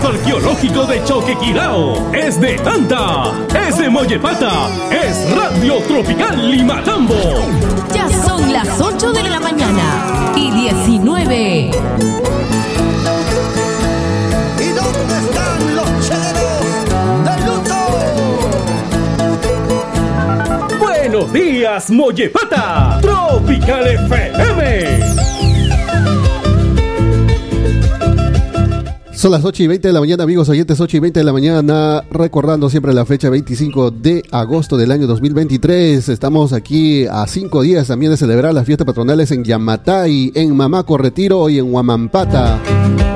puesto arqueológico de Choquequirao es de Anta, es de Mollepata, es Radio Tropical Limatambo. Ya son las 8 de la mañana y 19. ¿Y dónde están los cheleros de luto? Buenos días, Mollepata, Tropical FM. Son las 8 y 20 de la mañana, amigos oyentes, 8 y 20 de la mañana, recordando siempre la fecha 25 de agosto del año 2023. Estamos aquí a cinco días también de celebrar las fiestas patronales en Yamatay, en Mamaco Retiro y en Huamampata.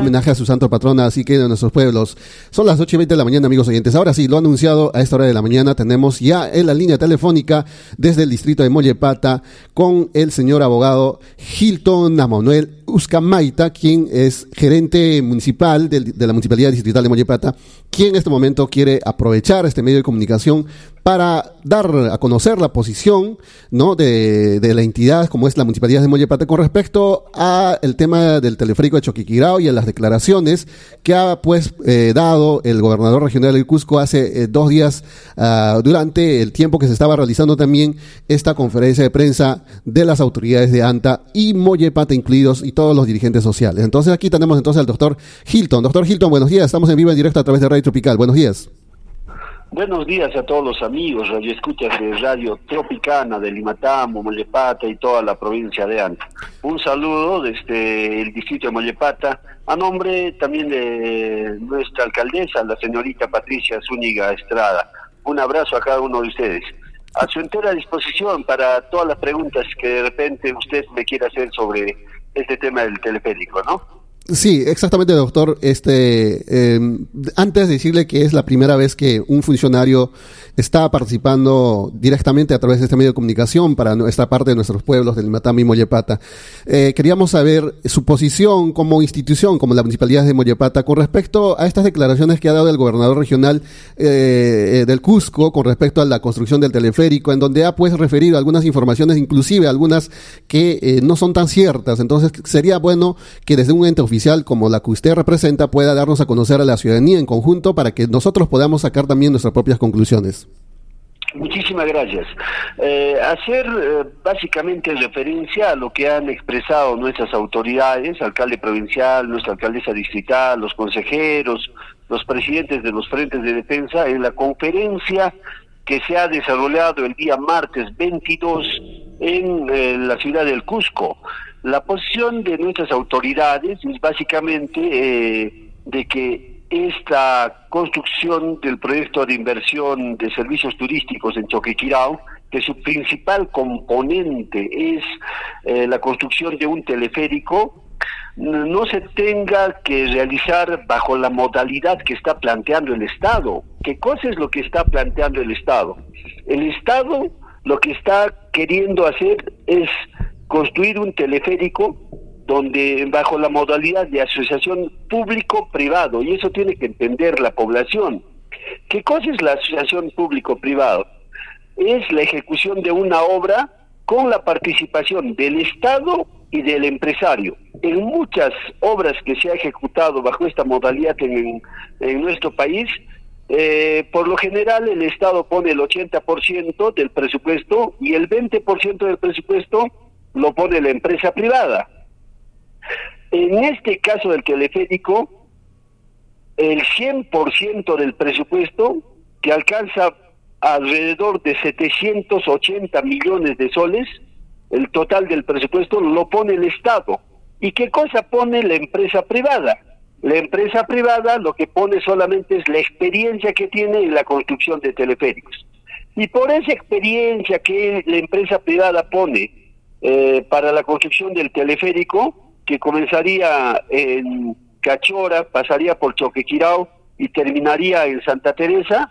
Homenaje a su santo patrona, así que de nuestros pueblos. Son las 8 y 20 de la mañana, amigos oyentes. Ahora sí, lo anunciado a esta hora de la mañana, tenemos ya en la línea telefónica desde el distrito de Mollepata con el señor abogado Hilton Manuel Uscamaita, quien es gerente municipal de, de la Municipalidad Distrital de Mollepata, quien en este momento quiere aprovechar este medio de comunicación para dar a conocer la posición ¿no? de, de la entidad como es la Municipalidad de Mollepata con respecto a el tema del teleférico de Choquiquirao y a las declaraciones que ha pues eh, dado el gobernador regional del Cusco hace eh, dos días ah, durante el tiempo que se estaba realizando también esta conferencia de prensa de las autoridades de ANTA y Mollepata incluidos y todos los dirigentes sociales. Entonces aquí tenemos entonces al doctor Hilton. Doctor Hilton, buenos días. Estamos en vivo en directo a través de Radio Tropical. Buenos días. Buenos días a todos los amigos, radio escuchas de Radio Tropicana de Limatambo, Mollepata y toda la provincia de Anta. Un saludo desde el distrito de Mollepata, a nombre también de nuestra alcaldesa, la señorita Patricia Zúñiga Estrada. Un abrazo a cada uno de ustedes. A su entera disposición para todas las preguntas que de repente usted me quiera hacer sobre este tema del teleférico, ¿no? Sí, exactamente, doctor. Este, eh, antes de decirle que es la primera vez que un funcionario está participando directamente a través de este medio de comunicación para esta parte de nuestros pueblos del Limatami y Mollepata, eh, queríamos saber su posición como institución, como la municipalidad de Mollepata, con respecto a estas declaraciones que ha dado el gobernador regional eh, del Cusco con respecto a la construcción del teleférico, en donde ha pues referido algunas informaciones, inclusive algunas que eh, no son tan ciertas. Entonces, sería bueno que desde un ente oficial como la que usted representa pueda darnos a conocer a la ciudadanía en conjunto para que nosotros podamos sacar también nuestras propias conclusiones. Muchísimas gracias. Eh, hacer eh, básicamente referencia a lo que han expresado nuestras autoridades, alcalde provincial, nuestra alcaldesa distrital, los consejeros, los presidentes de los frentes de defensa en la conferencia que se ha desarrollado el día martes 22 en eh, la ciudad del Cusco. La posición de nuestras autoridades es básicamente eh, de que esta construcción del proyecto de inversión de servicios turísticos en Choquequirao, que su principal componente es eh, la construcción de un teleférico, no se tenga que realizar bajo la modalidad que está planteando el Estado. ¿Qué cosa es lo que está planteando el Estado? El Estado lo que está queriendo hacer es construir un teleférico donde bajo la modalidad de asociación público-privado, y eso tiene que entender la población. ¿Qué cosa es la asociación público-privado? Es la ejecución de una obra con la participación del Estado y del empresario. En muchas obras que se ha ejecutado bajo esta modalidad en, en nuestro país, eh, por lo general el Estado pone el 80% del presupuesto y el 20% del presupuesto lo pone la empresa privada. En este caso del teleférico, el 100% del presupuesto, que alcanza alrededor de 780 millones de soles, el total del presupuesto lo pone el Estado. ¿Y qué cosa pone la empresa privada? La empresa privada lo que pone solamente es la experiencia que tiene en la construcción de teleféricos. Y por esa experiencia que la empresa privada pone eh, para la construcción del teleférico que comenzaría en Cachora, pasaría por Choquequirao y terminaría en Santa Teresa,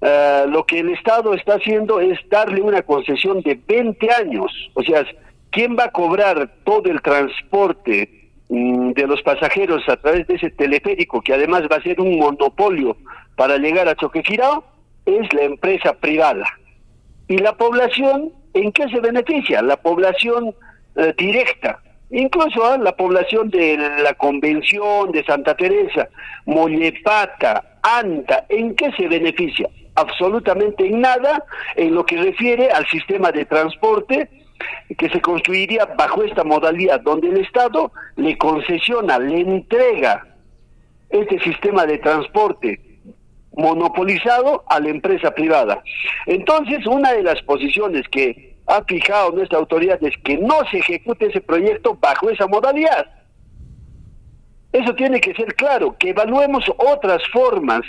eh, lo que el Estado está haciendo es darle una concesión de 20 años. O sea, ¿quién va a cobrar todo el transporte mm, de los pasajeros a través de ese teleférico, que además va a ser un monopolio para llegar a Choquequirao? Es la empresa privada. Y la población ¿En qué se beneficia? La población eh, directa, incluso a la población de la Convención de Santa Teresa, Mollepata, Anta, ¿en qué se beneficia? Absolutamente en nada en lo que refiere al sistema de transporte que se construiría bajo esta modalidad, donde el Estado le concesiona, le entrega este sistema de transporte monopolizado a la empresa privada. Entonces, una de las posiciones que ha fijado nuestra autoridad es que no se ejecute ese proyecto bajo esa modalidad. Eso tiene que ser claro, que evaluemos otras formas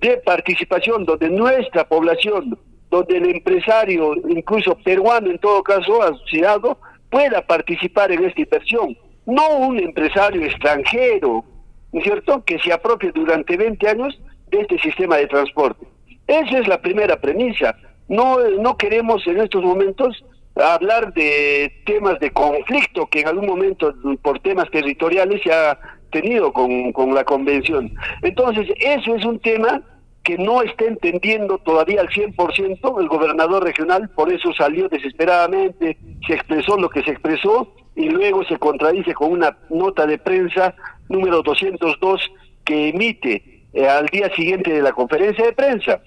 de participación donde nuestra población, donde el empresario, incluso peruano en todo caso, asociado, pueda participar en esta inversión. No un empresario extranjero, ¿no es cierto?, que se apropie durante 20 años este sistema de transporte. Esa es la primera premisa. No, no queremos en estos momentos hablar de temas de conflicto que en algún momento por temas territoriales se ha tenido con, con la convención. Entonces, eso es un tema que no está entendiendo todavía al 100% el gobernador regional, por eso salió desesperadamente, se expresó lo que se expresó y luego se contradice con una nota de prensa número 202 que emite eh, al día siguiente de la conferencia de prensa.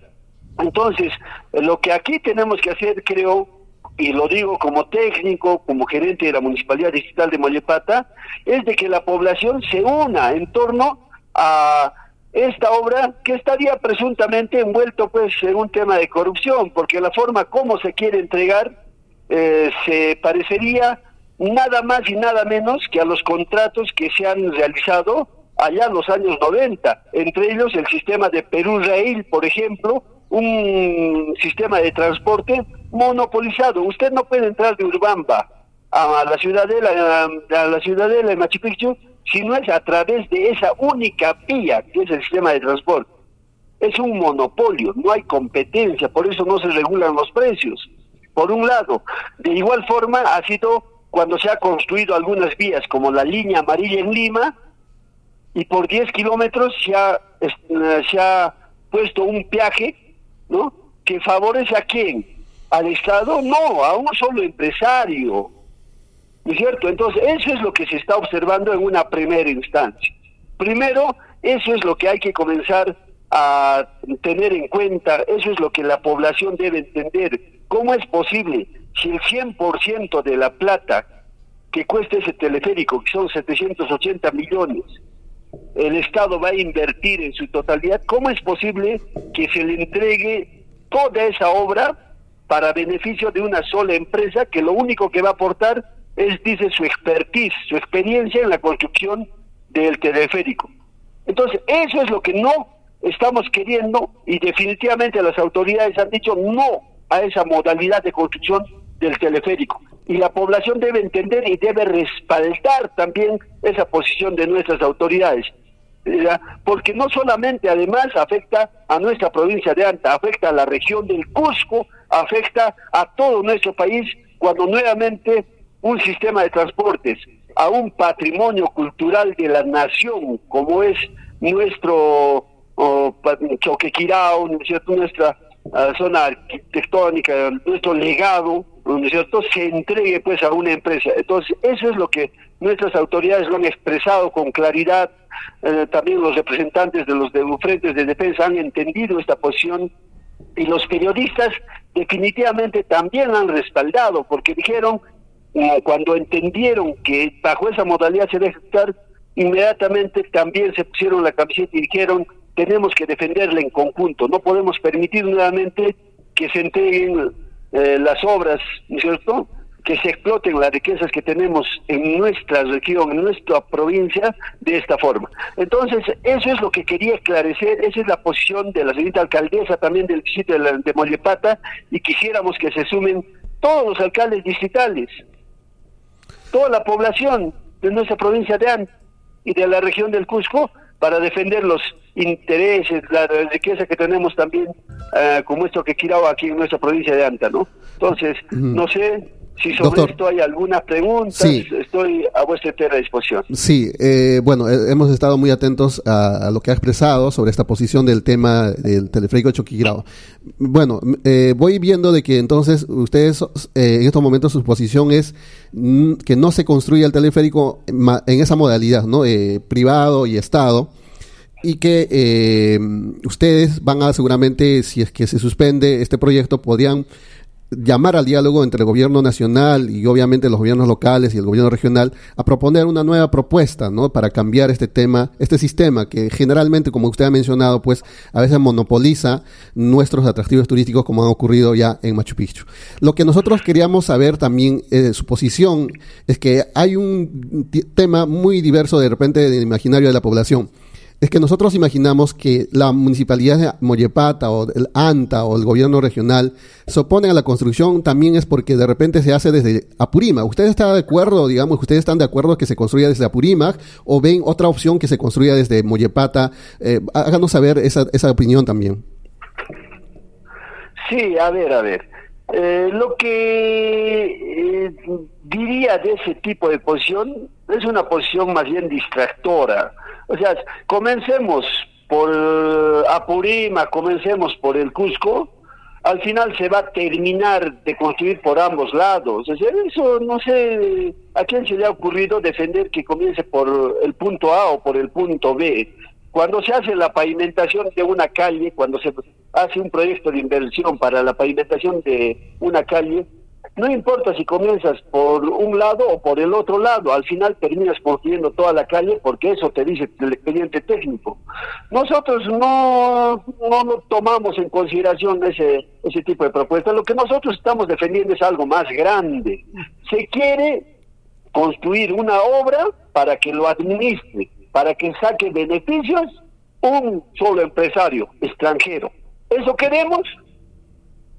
Entonces, lo que aquí tenemos que hacer, creo, y lo digo como técnico, como gerente de la Municipalidad Digital de Mollepata, es de que la población se una en torno a esta obra que estaría presuntamente envuelto pues en un tema de corrupción, porque la forma como se quiere entregar eh, se parecería nada más y nada menos que a los contratos que se han realizado allá en los años 90, entre ellos el sistema de Perú Rail, por ejemplo, un sistema de transporte monopolizado. Usted no puede entrar de Urbamba a la ciudadela, a la ciudadela de Machu Picchu si no es a través de esa única vía que es el sistema de transporte. Es un monopolio, no hay competencia, por eso no se regulan los precios. Por un lado, de igual forma ha sido cuando se ha construido algunas vías como la línea amarilla en Lima y por 10 kilómetros se ha, eh, se ha puesto un peaje ¿no? que favorece a quién, al Estado, no, a un solo empresario. ¿No es cierto? Entonces, eso es lo que se está observando en una primera instancia. Primero, eso es lo que hay que comenzar a tener en cuenta, eso es lo que la población debe entender. ¿Cómo es posible si el 100% de la plata que cuesta ese teleférico, que son 780 millones, el Estado va a invertir en su totalidad, ¿cómo es posible que se le entregue toda esa obra para beneficio de una sola empresa que lo único que va a aportar es, dice, su expertise, su experiencia en la construcción del teleférico? Entonces, eso es lo que no estamos queriendo y definitivamente las autoridades han dicho no a esa modalidad de construcción del teleférico. Y la población debe entender y debe respaldar también esa posición de nuestras autoridades. Porque no solamente además afecta a nuestra provincia de Anta, afecta a la región del Cusco, afecta a todo nuestro país cuando nuevamente un sistema de transportes a un patrimonio cultural de la nación como es nuestro oh, Choquequirao, nuestra zona arquitectónica, nuestro legado, ¿no cierto?, se entregue pues a una empresa. Entonces, eso es lo que nuestras autoridades lo han expresado con claridad, eh, también los representantes de los frentes de defensa han entendido esta posición y los periodistas definitivamente también han respaldado, porque dijeron, eh, cuando entendieron que bajo esa modalidad se debe ejecutar, inmediatamente también se pusieron la camiseta y dijeron, tenemos que defenderla en conjunto, no podemos permitir nuevamente que se entreguen eh, las obras, ¿no es cierto?, que se exploten las riquezas que tenemos en nuestra región, en nuestra provincia, de esta forma. Entonces, eso es lo que quería esclarecer, esa es la posición de la señorita alcaldesa también del distrito de, Mollepata, y quisiéramos que se sumen todos los alcaldes distritales, toda la población de nuestra provincia de Anta y de la región del Cusco, para defender los intereses, la riqueza que tenemos también, eh, como esto que Quirao aquí en nuestra provincia de Anta, ¿no? Entonces, no sé, Si sobre esto hay algunas preguntas, estoy a vuestra entera disposición. Sí, eh, bueno, eh, hemos estado muy atentos a, lo que ha expresado sobre esta posición del tema del teleférico de Choquirao. Bueno, eh, voy viendo de que entonces ustedes, en estos momentos su posición es mm, que no se construya el teleférico en esa modalidad, ¿no? privado y Estado y que ustedes van a seguramente, si es que se suspende este proyecto, podrían llamar al diálogo entre el gobierno nacional y obviamente los gobiernos locales y el gobierno regional a proponer una nueva propuesta, ¿no? Para cambiar este tema, este sistema que generalmente, como usted ha mencionado, pues a veces monopoliza nuestros atractivos turísticos como ha ocurrido ya en Machu Picchu. Lo que nosotros queríamos saber también, eh, su posición, es que hay un tema muy diverso de repente del imaginario de la población es que nosotros imaginamos que la municipalidad de Mollepata o el ANTA o el gobierno regional se oponen a la construcción también es porque de repente se hace desde Apurímac. ¿Ustedes están de acuerdo, digamos, ustedes están de acuerdo que se construya desde Apurímac o ven otra opción que se construya desde Mollepata? Eh, háganos saber esa, esa opinión también. Sí, a ver, a ver. Eh, lo que eh, diría de ese tipo de posición es una posición más bien distractora o sea, comencemos por Apurima, comencemos por el Cusco, al final se va a terminar de construir por ambos lados. O sea, eso no sé a quién se le ha ocurrido defender que comience por el punto A o por el punto B. Cuando se hace la pavimentación de una calle, cuando se hace un proyecto de inversión para la pavimentación de una calle, no importa si comienzas por un lado o por el otro lado, al final terminas construyendo toda la calle porque eso te dice el expediente técnico. Nosotros no, no, tomamos en consideración ese, ese tipo de propuestas. Lo que nosotros estamos defendiendo es algo más grande. Se quiere construir una obra para que lo administre, para que saque beneficios un solo empresario extranjero. ¿Eso queremos?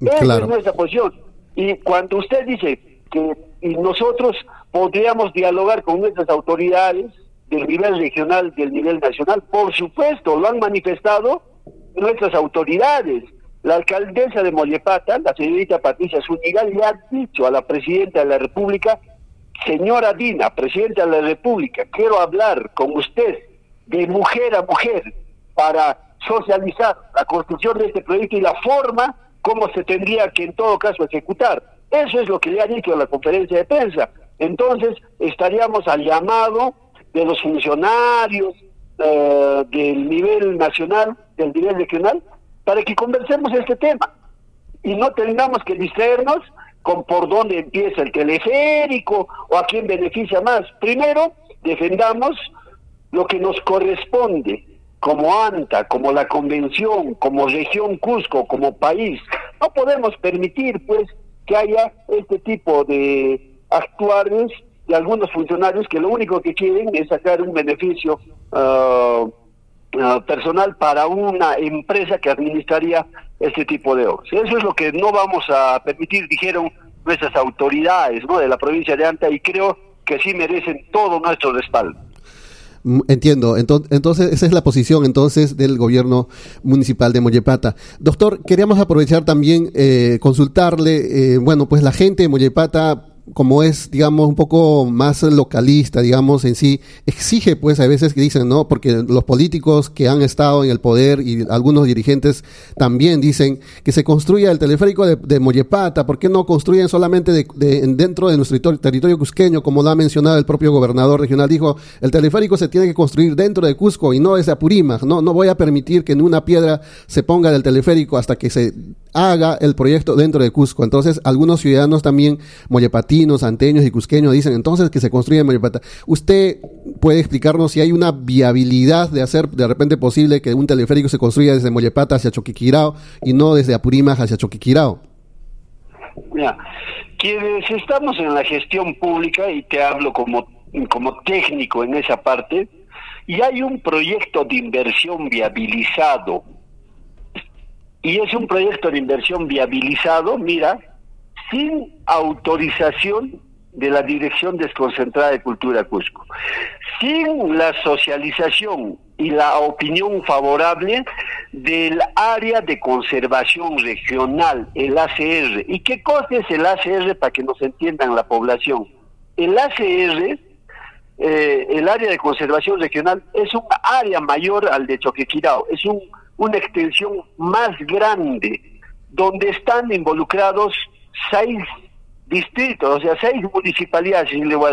Esa es nuestra posición y cuando usted dice que nosotros podríamos dialogar con nuestras autoridades del nivel regional, del nivel nacional, por supuesto, lo han manifestado nuestras autoridades. La alcaldesa de Mollepata, la señorita Patricia Zúñiga, le ha dicho a la presidenta de la República, señora Dina, presidenta de la República, quiero hablar con usted de mujer a mujer para socializar la construcción de este proyecto y la forma cómo se tendría que en todo caso ejecutar. Eso es lo que le ha dicho en la conferencia de prensa. Entonces estaríamos al llamado de los funcionarios eh, del nivel nacional, del nivel regional, para que conversemos este tema y no tengamos que distraernos con por dónde empieza el teleférico o a quién beneficia más. Primero, defendamos lo que nos corresponde, como ANTA, como la Convención, como región Cusco, como país. No podemos permitir, pues, que haya este tipo de actuales de algunos funcionarios que lo único que quieren es sacar un beneficio ah, ah, personal para una empresa que administraría este tipo de obras. Eso es lo que no vamos a permitir, dijeron nuestras autoridades ¿no? de la provincia de Anta, y creo que sí merecen todo nuestro respaldo. Mm, entiendo. Entonces, esa es la posición entonces del gobierno municipal de Mollepata. Doctor, queríamos aprovechar también eh, consultarle, eh, bueno, pues la gente de Mollepata como es, digamos, un poco más localista, digamos, en sí, exige, pues, a veces que dicen, ¿no? Porque los políticos que han estado en el poder y algunos dirigentes también dicen que se construya el teleférico de, de Mollepata, ¿por qué no construyen solamente de, dentro de nuestro territorio, cusqueño, como lo ha mencionado el propio gobernador regional? Dijo, el teleférico se tiene que construir dentro de Cusco y no desde Apurímac, ¿no? No voy a permitir que en una piedra se ponga del teleférico hasta que se haga el proyecto dentro de Cusco. Entonces, algunos ciudadanos también, mollepatinos, anteños y cusqueños, dicen entonces que se construye en Mollepata. ¿Usted puede explicarnos si hay una viabilidad de hacer de repente posible que un teleférico se construya desde Mollepata hacia Choquiquirao y no desde Apurímac hacia Choquiquirao? Mira, quienes estamos en la gestión pública, y te hablo como, como técnico en esa parte, y hay un proyecto de inversión viabilizado y es un proyecto de inversión viabilizado, mira, sin autorización de la Dirección Desconcentrada de Cultura Cusco. Sin la socialización y la opinión favorable del área de conservación regional, el ACR. ¿Y qué cosa es el ACR para que nos entiendan la población? El ACR, eh, el área de conservación regional, es un área mayor al de Choquequirao, es un, una extensión más grande, donde están involucrados seis distritos, o sea, seis municipalidades,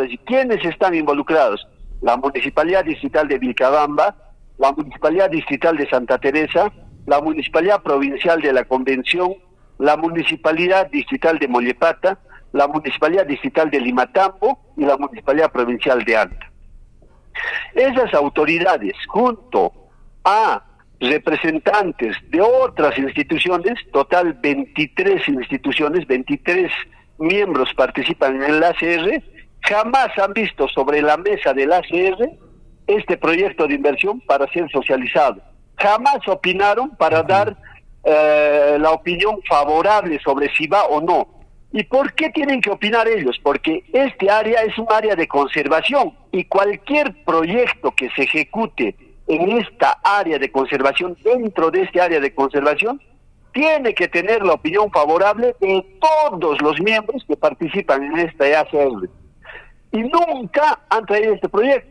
y ¿quiénes están involucrados? La Municipalidad Distrital de Vilcabamba, la Municipalidad Distrital de Santa Teresa, la Municipalidad Provincial de la Convención, la Municipalidad Distrital de Mollepata, la Municipalidad Distrital de Limatambo y la Municipalidad Provincial de Anta. Esas autoridades, junto a representantes de otras instituciones, total 23 instituciones, 23 miembros participan en el ACR, jamás han visto sobre la mesa del ACR este proyecto de inversión para ser socializado. Jamás opinaron para dar eh, la opinión favorable sobre si va o no. ¿Y por qué tienen que opinar ellos? Porque este área es un área de conservación y cualquier proyecto que se ejecute en esta área de conservación, dentro de este área de conservación, tiene que tener la opinión favorable de todos los miembros que participan en esta EACR. Y nunca han traído este proyecto.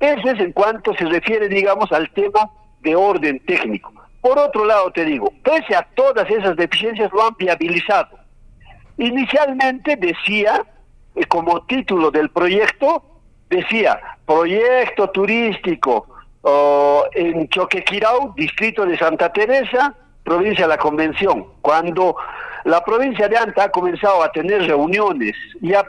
Eso es en cuanto se refiere, digamos, al tema de orden técnico. Por otro lado, te digo, pese a todas esas deficiencias, lo han viabilizado. Inicialmente decía, eh, como título del proyecto, decía, proyecto turístico oh, en Choquequirao, distrito de Santa Teresa, provincia de la Convención. Cuando la provincia de Anta ha comenzado a tener reuniones y ha,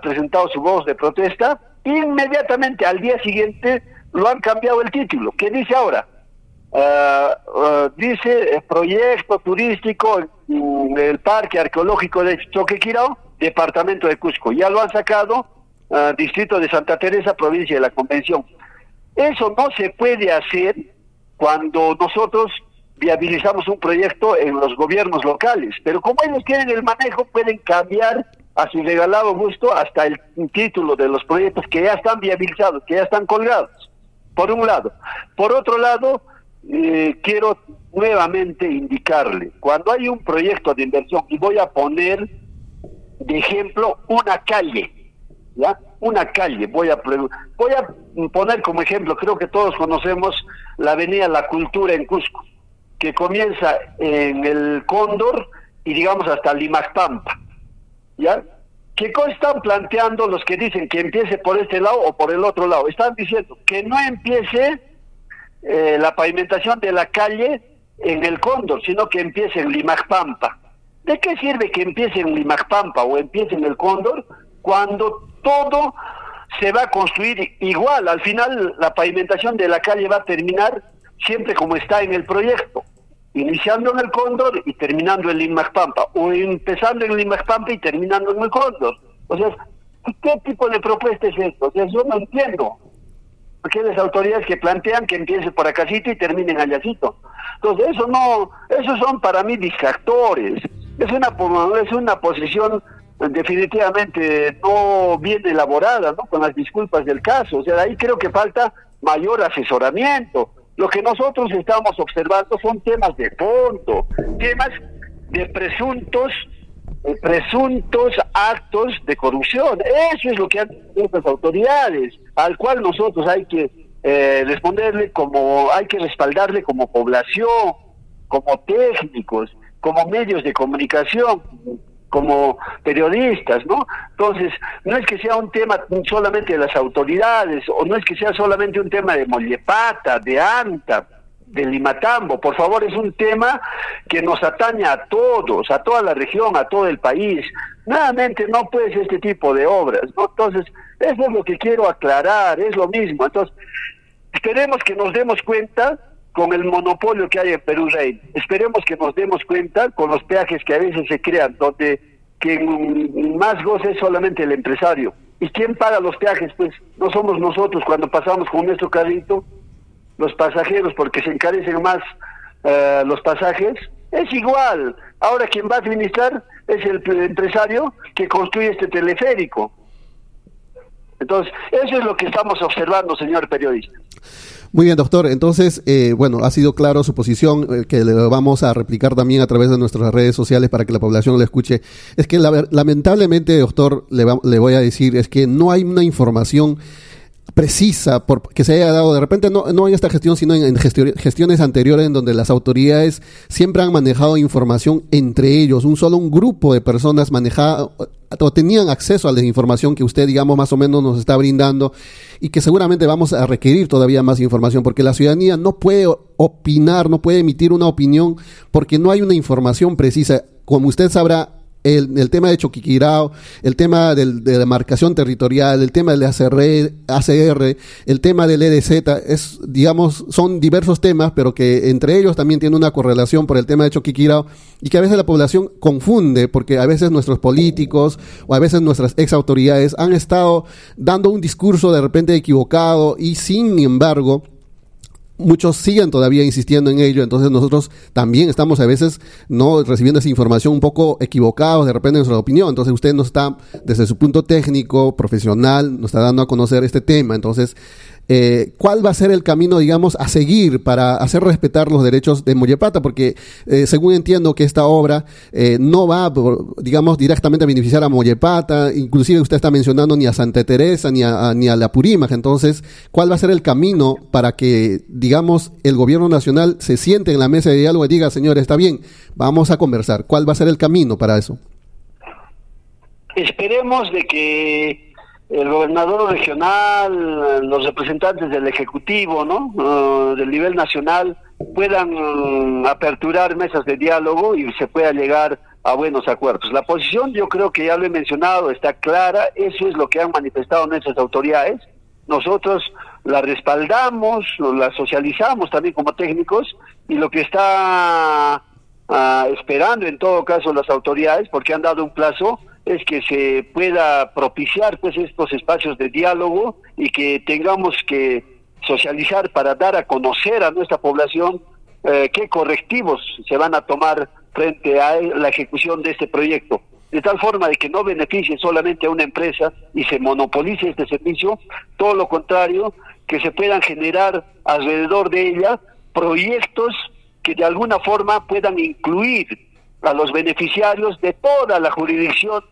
presentado su voz de protesta, inmediatamente al día siguiente lo han cambiado el título. ¿Qué dice ahora? Ah, ah, dice eh, proyecto turístico en el Parque Arqueológico de Choquequirao, departamento de Cusco. Ya lo han sacado, uh, distrito de Santa Teresa, provincia de la Convención. Eso no se puede hacer cuando nosotros viabilizamos un proyecto en los gobiernos locales, pero como ellos tienen el manejo, pueden cambiar a su regalado gusto hasta el título de los proyectos que ya están viabilizados, que ya están colgados, por un lado. Por otro lado, eh, quiero nuevamente indicarle, cuando hay un proyecto de inversión, y voy a poner de ejemplo una calle, ¿ya? Una calle, voy a, voy a poner como ejemplo, creo que todos conocemos la avenida La Cultura en Cusco que comienza en el Cóndor y digamos hasta Limacpampa. ¿Ya? ¿Qué están planteando los que dicen que empiece por este lado o por el otro lado? Están diciendo que no empiece eh, la pavimentación de la calle en el Cóndor, sino que empiece en Limacpampa. ¿De qué sirve que empiece en Limacpampa o empiece en el Cóndor cuando todo se va a construir igual? Al final la pavimentación de la calle va a terminar siempre como está en el proyecto iniciando en el Cóndor y terminando en Limacpampa, o empezando en Limacpampa y terminando en el Cóndor. O sea, ¿qué tipo de propuesta es esto? O sea, yo no entiendo. Porque hay las autoridades que plantean que empiece por acácito y terminen allácito. Entonces, eso no, esos son para mí distractores. Es una, es una posición definitivamente no bien elaborada, ¿no? Con las disculpas del caso. O sea, ahí creo que falta mayor asesoramiento lo que nosotros estamos observando son temas de fondo, temas de presuntos presuntos actos de corrupción. Eso es lo que han hecho las autoridades, al cual nosotros hay que eh, responderle como, hay que respaldarle como población, como técnicos, como medios de comunicación, como periodistas, ¿no? Entonces, no es que sea un tema solamente de las autoridades, o no es que sea solamente un tema de Mollepata, de Anta, de Limatambo, por favor, es un tema que nos atañe a todos, a toda la región, a todo el país. Nuevamente, no puede ser este tipo de obras, ¿no? Entonces, eso es lo que quiero aclarar, es lo mismo. Entonces, esperemos que nos demos cuenta con el monopolio que hay en Perú Rey. Esperemos que nos demos cuenta con los peajes que a veces se crean, donde quien más goza es solamente el empresario. ¿Y quién paga los peajes? Pues no somos nosotros cuando pasamos con nuestro carrito, los pasajeros, porque se encarecen más eh, los pasajes. Es igual. Ahora quien va a administrar es el empresario que construye este teleférico. Entonces, eso es lo que estamos observando, señor periodista. Muy bien, doctor. Entonces, eh, bueno, ha sido claro su posición, eh, que le vamos a replicar también a través de nuestras redes sociales para que la población lo escuche. Es que la, lamentablemente, doctor, le, le voy a decir, es que no hay una información precisa por, que se haya dado de repente no, no en esta gestión sino en, gestiones anteriores en donde las autoridades siempre han manejado información entre ellos un solo un grupo de personas manejaba o tenían acceso a la información que usted digamos más o menos nos está brindando y que seguramente vamos a requerir todavía más información porque la ciudadanía no puede opinar no puede emitir una opinión porque no hay una información precisa. Como usted sabrá el, el, tema de Choquiquirao, el tema de demarcación territorial, el tema del ACR, ACR, el tema del EDZ, es, digamos, son diversos temas, pero que entre ellos también tiene una correlación por el tema de Choquiquirao y que a veces la población confunde, porque a veces nuestros políticos o a veces nuestras ex autoridades han estado dando un discurso de repente equivocado y sin embargo, muchos siguen todavía insistiendo en ello, entonces nosotros también estamos a veces no recibiendo esa información un poco equivocados de repente en nuestra opinión, entonces usted nos está desde su punto técnico, profesional, nos está dando a conocer este tema, entonces eh, cuál va a ser el camino, digamos, a seguir para hacer respetar los derechos de Mollepata, porque eh, según entiendo que esta obra eh, no va, digamos, directamente a beneficiar a Mollepata, inclusive usted está mencionando ni a Santa Teresa ni a, ni a la Purímac, entonces, ¿cuál va a ser el camino para que, digamos, el gobierno nacional se siente en la mesa de diálogo y diga, señor, está bien, vamos a conversar? ¿Cuál va a ser el camino para eso? Esperemos de que el gobernador regional, los representantes del Ejecutivo, ¿no? Uh, del nivel nacional, puedan uh, aperturar mesas de diálogo y se pueda llegar a buenos acuerdos. La posición, yo creo que ya lo he mencionado, está clara, eso es lo que han manifestado nuestras autoridades. Nosotros la respaldamos, la socializamos también como técnicos y lo que está uh, esperando en todo caso las autoridades, porque han dado un plazo, es que se pueda propiciar pues estos espacios de diálogo y que tengamos que socializar para dar a conocer a nuestra población eh, qué correctivos se van a tomar frente a la ejecución de este proyecto, de tal forma de que no beneficie solamente a una empresa y se monopolice este servicio, todo lo contrario, que se puedan generar alrededor de ella proyectos que de alguna forma puedan incluir a los beneficiarios de toda la jurisdicción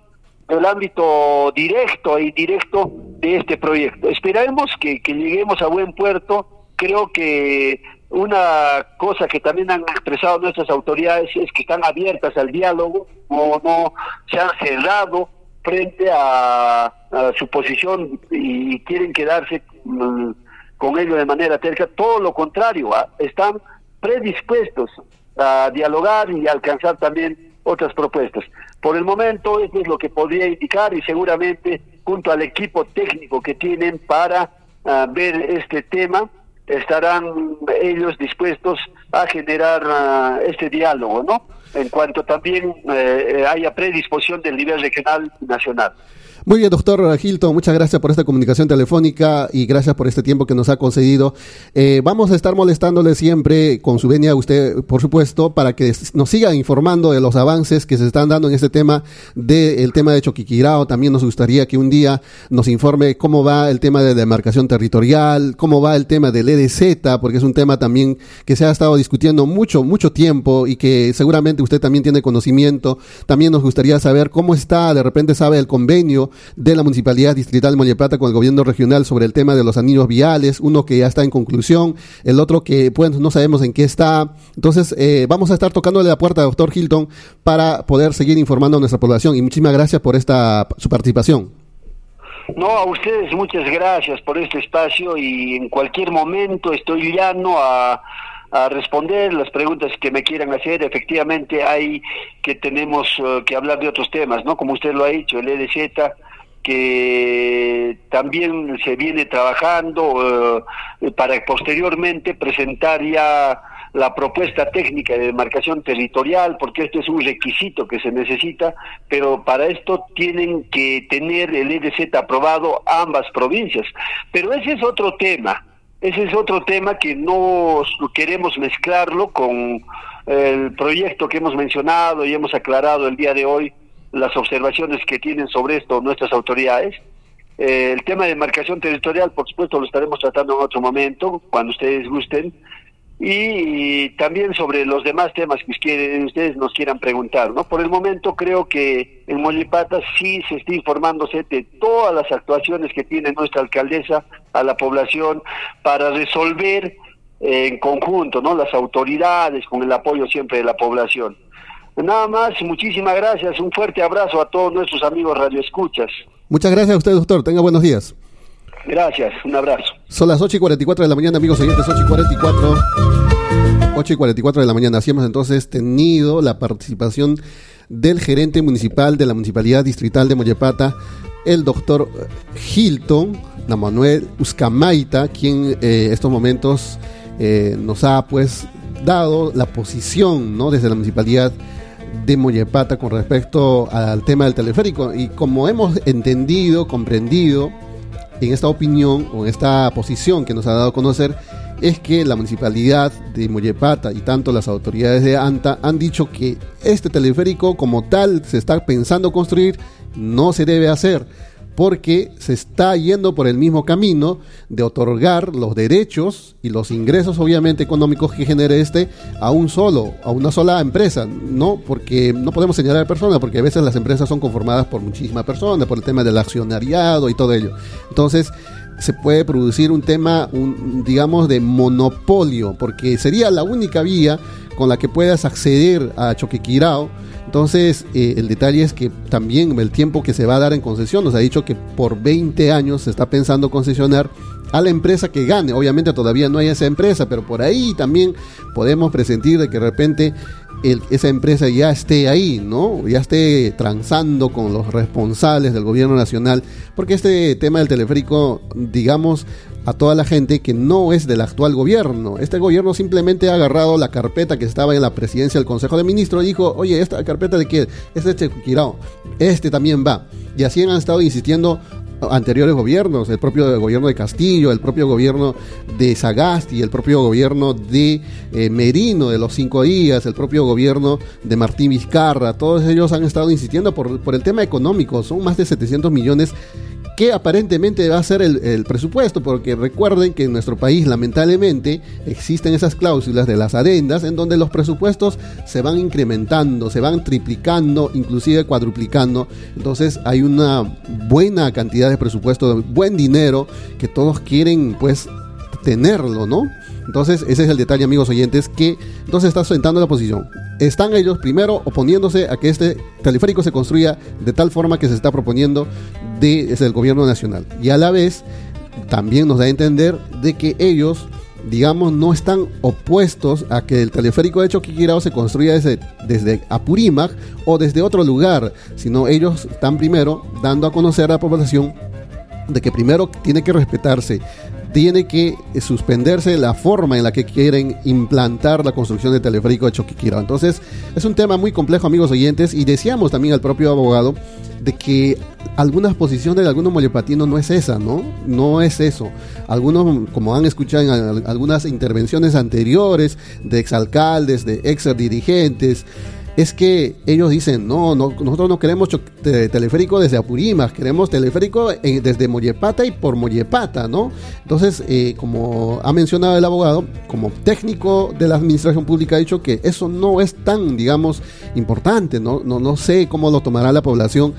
el ámbito directo e indirecto de este proyecto. Esperemos que, lleguemos a buen puerto. Creo que una cosa que también han expresado nuestras autoridades es que están abiertas al diálogo, o no se han cerrado frente a, su posición y quieren quedarse mm, con ello de manera terca. Todo lo contrario, están predispuestos a dialogar y alcanzar también otras propuestas. Por el momento eso es lo que podría indicar y seguramente junto al equipo técnico que tienen para ah, ver este tema estarán ellos dispuestos a generar ah, este diálogo, ¿no? En cuanto también eh, haya predisposición del nivel regional y nacional. Muy bien, doctor Hilton, muchas gracias por esta comunicación telefónica y gracias por este tiempo que nos ha concedido. Eh, vamos a estar molestándole siempre con su venia, usted, por supuesto, para que nos siga informando de los avances que se están dando en este tema del tema de Choquiquirao. También nos gustaría que un día nos informe cómo va el tema de demarcación territorial, cómo va el tema del EDZ, porque es un tema también que se ha estado discutiendo mucho, mucho tiempo y que seguramente usted también tiene conocimiento. También nos gustaría saber cómo está, de repente sabe el convenio de la Municipalidad Distrital de Moñeplata con el gobierno regional sobre el tema de los anillos viales, uno que ya está en conclusión, el otro que pues no sabemos en qué está. Entonces, eh, vamos a estar tocándole la puerta doctor Hilton para poder seguir informando a nuestra población y muchísimas gracias por esta su participación. No, a ustedes muchas gracias por este espacio y en cualquier momento estoy llano a a responder las preguntas que me quieran hacer. Efectivamente hay que tenemos eh, que hablar de otros temas, ¿no? Como usted lo ha dicho, el EDZ que también se viene trabajando eh, para posteriormente presentar ya la propuesta técnica de demarcación territorial, porque esto es un requisito que se necesita, pero para esto tienen que tener el EDZ aprobado ambas provincias. Pero ese es otro tema. Ese es otro tema que no queremos mezclarlo con el proyecto que hemos mencionado y hemos aclarado el día de hoy las observaciones que tienen sobre esto nuestras autoridades. Eh, el tema de marcación territorial, por supuesto, lo estaremos tratando en otro momento, cuando ustedes gusten. Y, también sobre los demás temas que ustedes nos quieran preguntar. ¿no? Por el momento creo que en Molipata sí se está informándose de todas las actuaciones que tiene nuestra alcaldesa a la población para resolver en conjunto, ¿no? Las autoridades con el apoyo siempre de la población. Nada más, muchísimas gracias, un fuerte abrazo a todos nuestros amigos radioescuchas. Muchas gracias a usted, doctor. Tenga buenos días. Gracias, un abrazo. Son las 8 y 44 de la mañana, amigos oyentes, 8 y 44. 8 y 44 de la mañana. Así hemos entonces tenido la participación del gerente municipal de la Municipalidad Distrital de Mollepata, el doctor Hilton, Manuel Uscamaita, quien eh, estos momentos eh, nos ha pues dado la posición ¿no? desde la Municipalidad de Mollepata con respecto al tema del teleférico. Y como hemos entendido, comprendido en esta opinión o en esta posición que nos ha dado a conocer, es que la municipalidad de Mollepata y tanto las autoridades de ANTA han dicho que este teleférico como tal se está pensando construir, no se debe hacer porque se está yendo por el mismo camino de otorgar los derechos y los ingresos obviamente económicos que genere este a un solo, a una sola empresa, no porque no podemos señalar a personas porque a veces las empresas son conformadas por muchísimas personas, por el tema del accionariado y todo ello. Entonces, se puede producir un tema, un, digamos, de monopolio, porque sería la única vía con la que puedas acceder a Choquequirao entonces, eh, el detalle es que también el tiempo que se va a dar en concesión, nos ha dicho que por 20 años se está pensando concesionar a la empresa que gane. Obviamente todavía no hay esa empresa, pero por ahí también podemos presentir de que de repente esa empresa ya esté ahí, ¿no? Ya esté transando con los responsables del gobierno nacional, porque este tema del teleférico, digamos, a toda la gente que no es del actual gobierno. Este gobierno simplemente ha agarrado la carpeta que estaba en la presidencia del Consejo de Ministros y dijo, oye, esta carpeta de qué? Es de Chequirao, este también va. Y así han estado insistiendo anteriores gobiernos, el propio gobierno de Castillo, el propio gobierno de Sagasti, el propio gobierno de eh, Merino de los cinco días, el propio gobierno de Martín Vizcarra, todos ellos han estado insistiendo por, por el tema económico, son más de 700 millones que aparentemente va a ser el, presupuesto, porque recuerden que en nuestro país lamentablemente existen esas cláusulas de las adendas en donde los presupuestos se van incrementando, se van triplicando, inclusive cuadruplicando. Entonces hay una buena cantidad de presupuesto, buen dinero que todos quieren pues tenerlo, ¿no? Entonces, ese es el detalle, amigos oyentes, que entonces está sentando la posición. Están ellos primero oponiéndose a que este teleférico se construya de tal forma que se está proponiendo desde el gobierno nacional. Y a la vez, también nos da a entender de que ellos digamos, no están opuestos a que el teleférico de Choquiquirao se construya desde, desde Apurímac o desde otro lugar, sino ellos están primero dando a conocer a la población de que primero tiene que respetarse tiene que suspenderse la forma en la que quieren implantar la construcción del teleférico de Choquiquirao. Entonces, es un tema muy complejo, amigos oyentes, y decíamos también al propio abogado de que algunas posiciones de algunos mollepatinos no es esa, ¿no? No es eso. Algunos, como han escuchado en algunas intervenciones anteriores de exalcaldes, de ex dirigentes, es que ellos dicen, no, no nosotros no queremos teleférico desde Apurímac, queremos teleférico desde Mollepata y por Mollepata, ¿no? Entonces, eh, como ha mencionado el abogado, como técnico de la administración pública ha dicho que eso no es tan, digamos, importante, ¿no? No, no sé cómo lo tomará la población,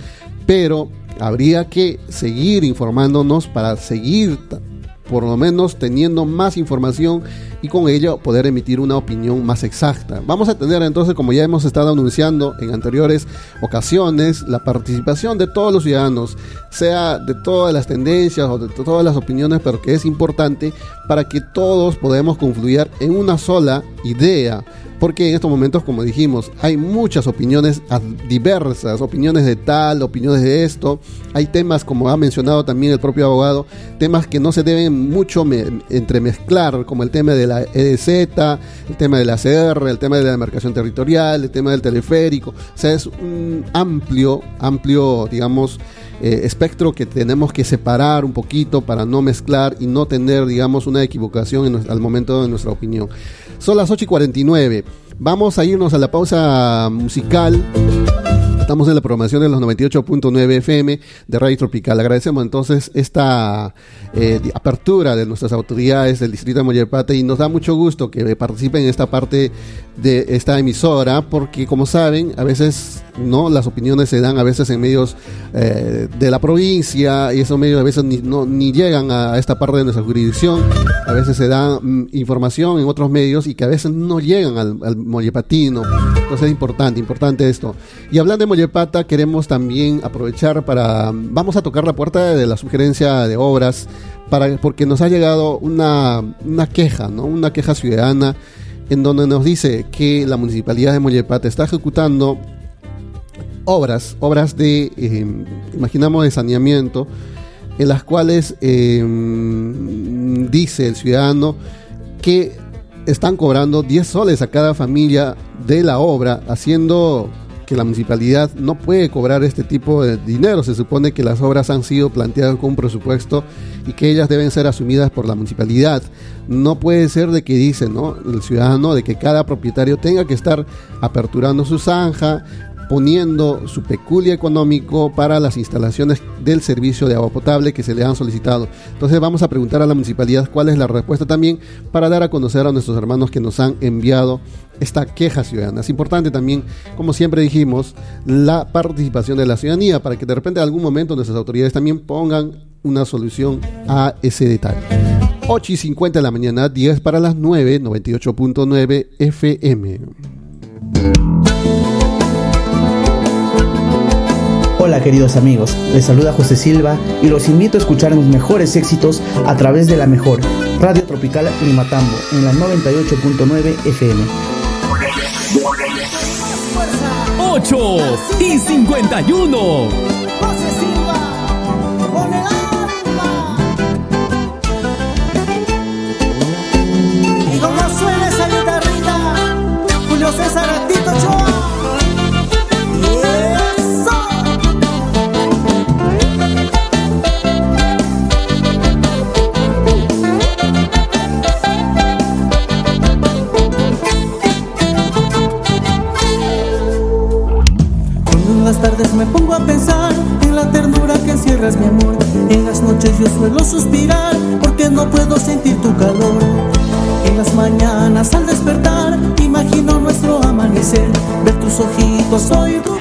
pero habría que seguir informándonos para seguir por lo menos teniendo más información y con ello poder emitir una opinión más exacta. Vamos a tener entonces, como ya hemos estado anunciando en anteriores ocasiones, la participación de todos los ciudadanos, sea de todas las tendencias o de todas las opiniones, pero que es importante para que todos podamos confluir en una sola idea porque en estos momentos, como dijimos, hay muchas opiniones diversas, opiniones de tal, opiniones de esto, hay temas, como ha mencionado también el propio abogado, temas que no se deben mucho entremezclar, como el tema de la EDZ, el tema de la CR, el tema de la demarcación territorial, el tema del teleférico, o sea, es un amplio, amplio, digamos, eh, espectro que tenemos que separar un poquito para no mezclar y no tener, digamos, una equivocación al momento de nuestra opinión. Son las 8 y 49. Vamos a irnos a la pausa musical. Estamos en la programación de los 98.9 FM de Radio Tropical. Agradecemos entonces esta eh, apertura de nuestras autoridades del distrito de Mollepate y nos da mucho gusto que participen en esta parte de esta emisora porque como saben a veces no las opiniones se dan a veces en medios eh, de la provincia y esos medios a veces ni, llegan a esta parte de nuestra jurisdicción. A veces se da mm, información en otros medios y que a veces no llegan al, al mollepatino entonces es importante importante esto. Y hablando de Mollepata queremos también aprovechar para vamos a tocar la puerta de la sugerencia de obras para porque nos ha llegado una, una queja no una queja ciudadana en donde nos dice que la municipalidad de Mollepata está ejecutando obras, obras de, eh, imaginamos, de saneamiento, en las cuales eh, dice el ciudadano que están cobrando 10 soles a cada familia de la obra, haciendo que la municipalidad no puede cobrar este tipo de dinero. Se supone que las obras han sido planteadas con un presupuesto y que ellas deben ser asumidas por la municipalidad. No puede ser de que dice, ¿no? El ciudadano de que cada propietario tenga que estar aperturando su zanja, poniendo su peculia económico para las instalaciones del servicio de agua potable que se le han solicitado. Entonces vamos a preguntar a la municipalidad cuál es la respuesta también para dar a conocer a nuestros hermanos que nos han enviado esta queja ciudadana. Es importante también, como siempre dijimos, la participación de la ciudadanía para que de repente en algún momento nuestras autoridades también pongan una solución a ese detalle. 8 y 50 de la mañana, 10 para las 9, 98.9 FM. Hola queridos amigos, les saluda José Silva y los invito a escuchar mis mejores éxitos a través de la mejor Radio Tropical Limatambo en la 98.9 FM. 8 y 51. Suelo suspirar porque no puedo sentir tu calor. En las mañanas al despertar imagino nuestro amanecer, ver tus ojitos, oír tu.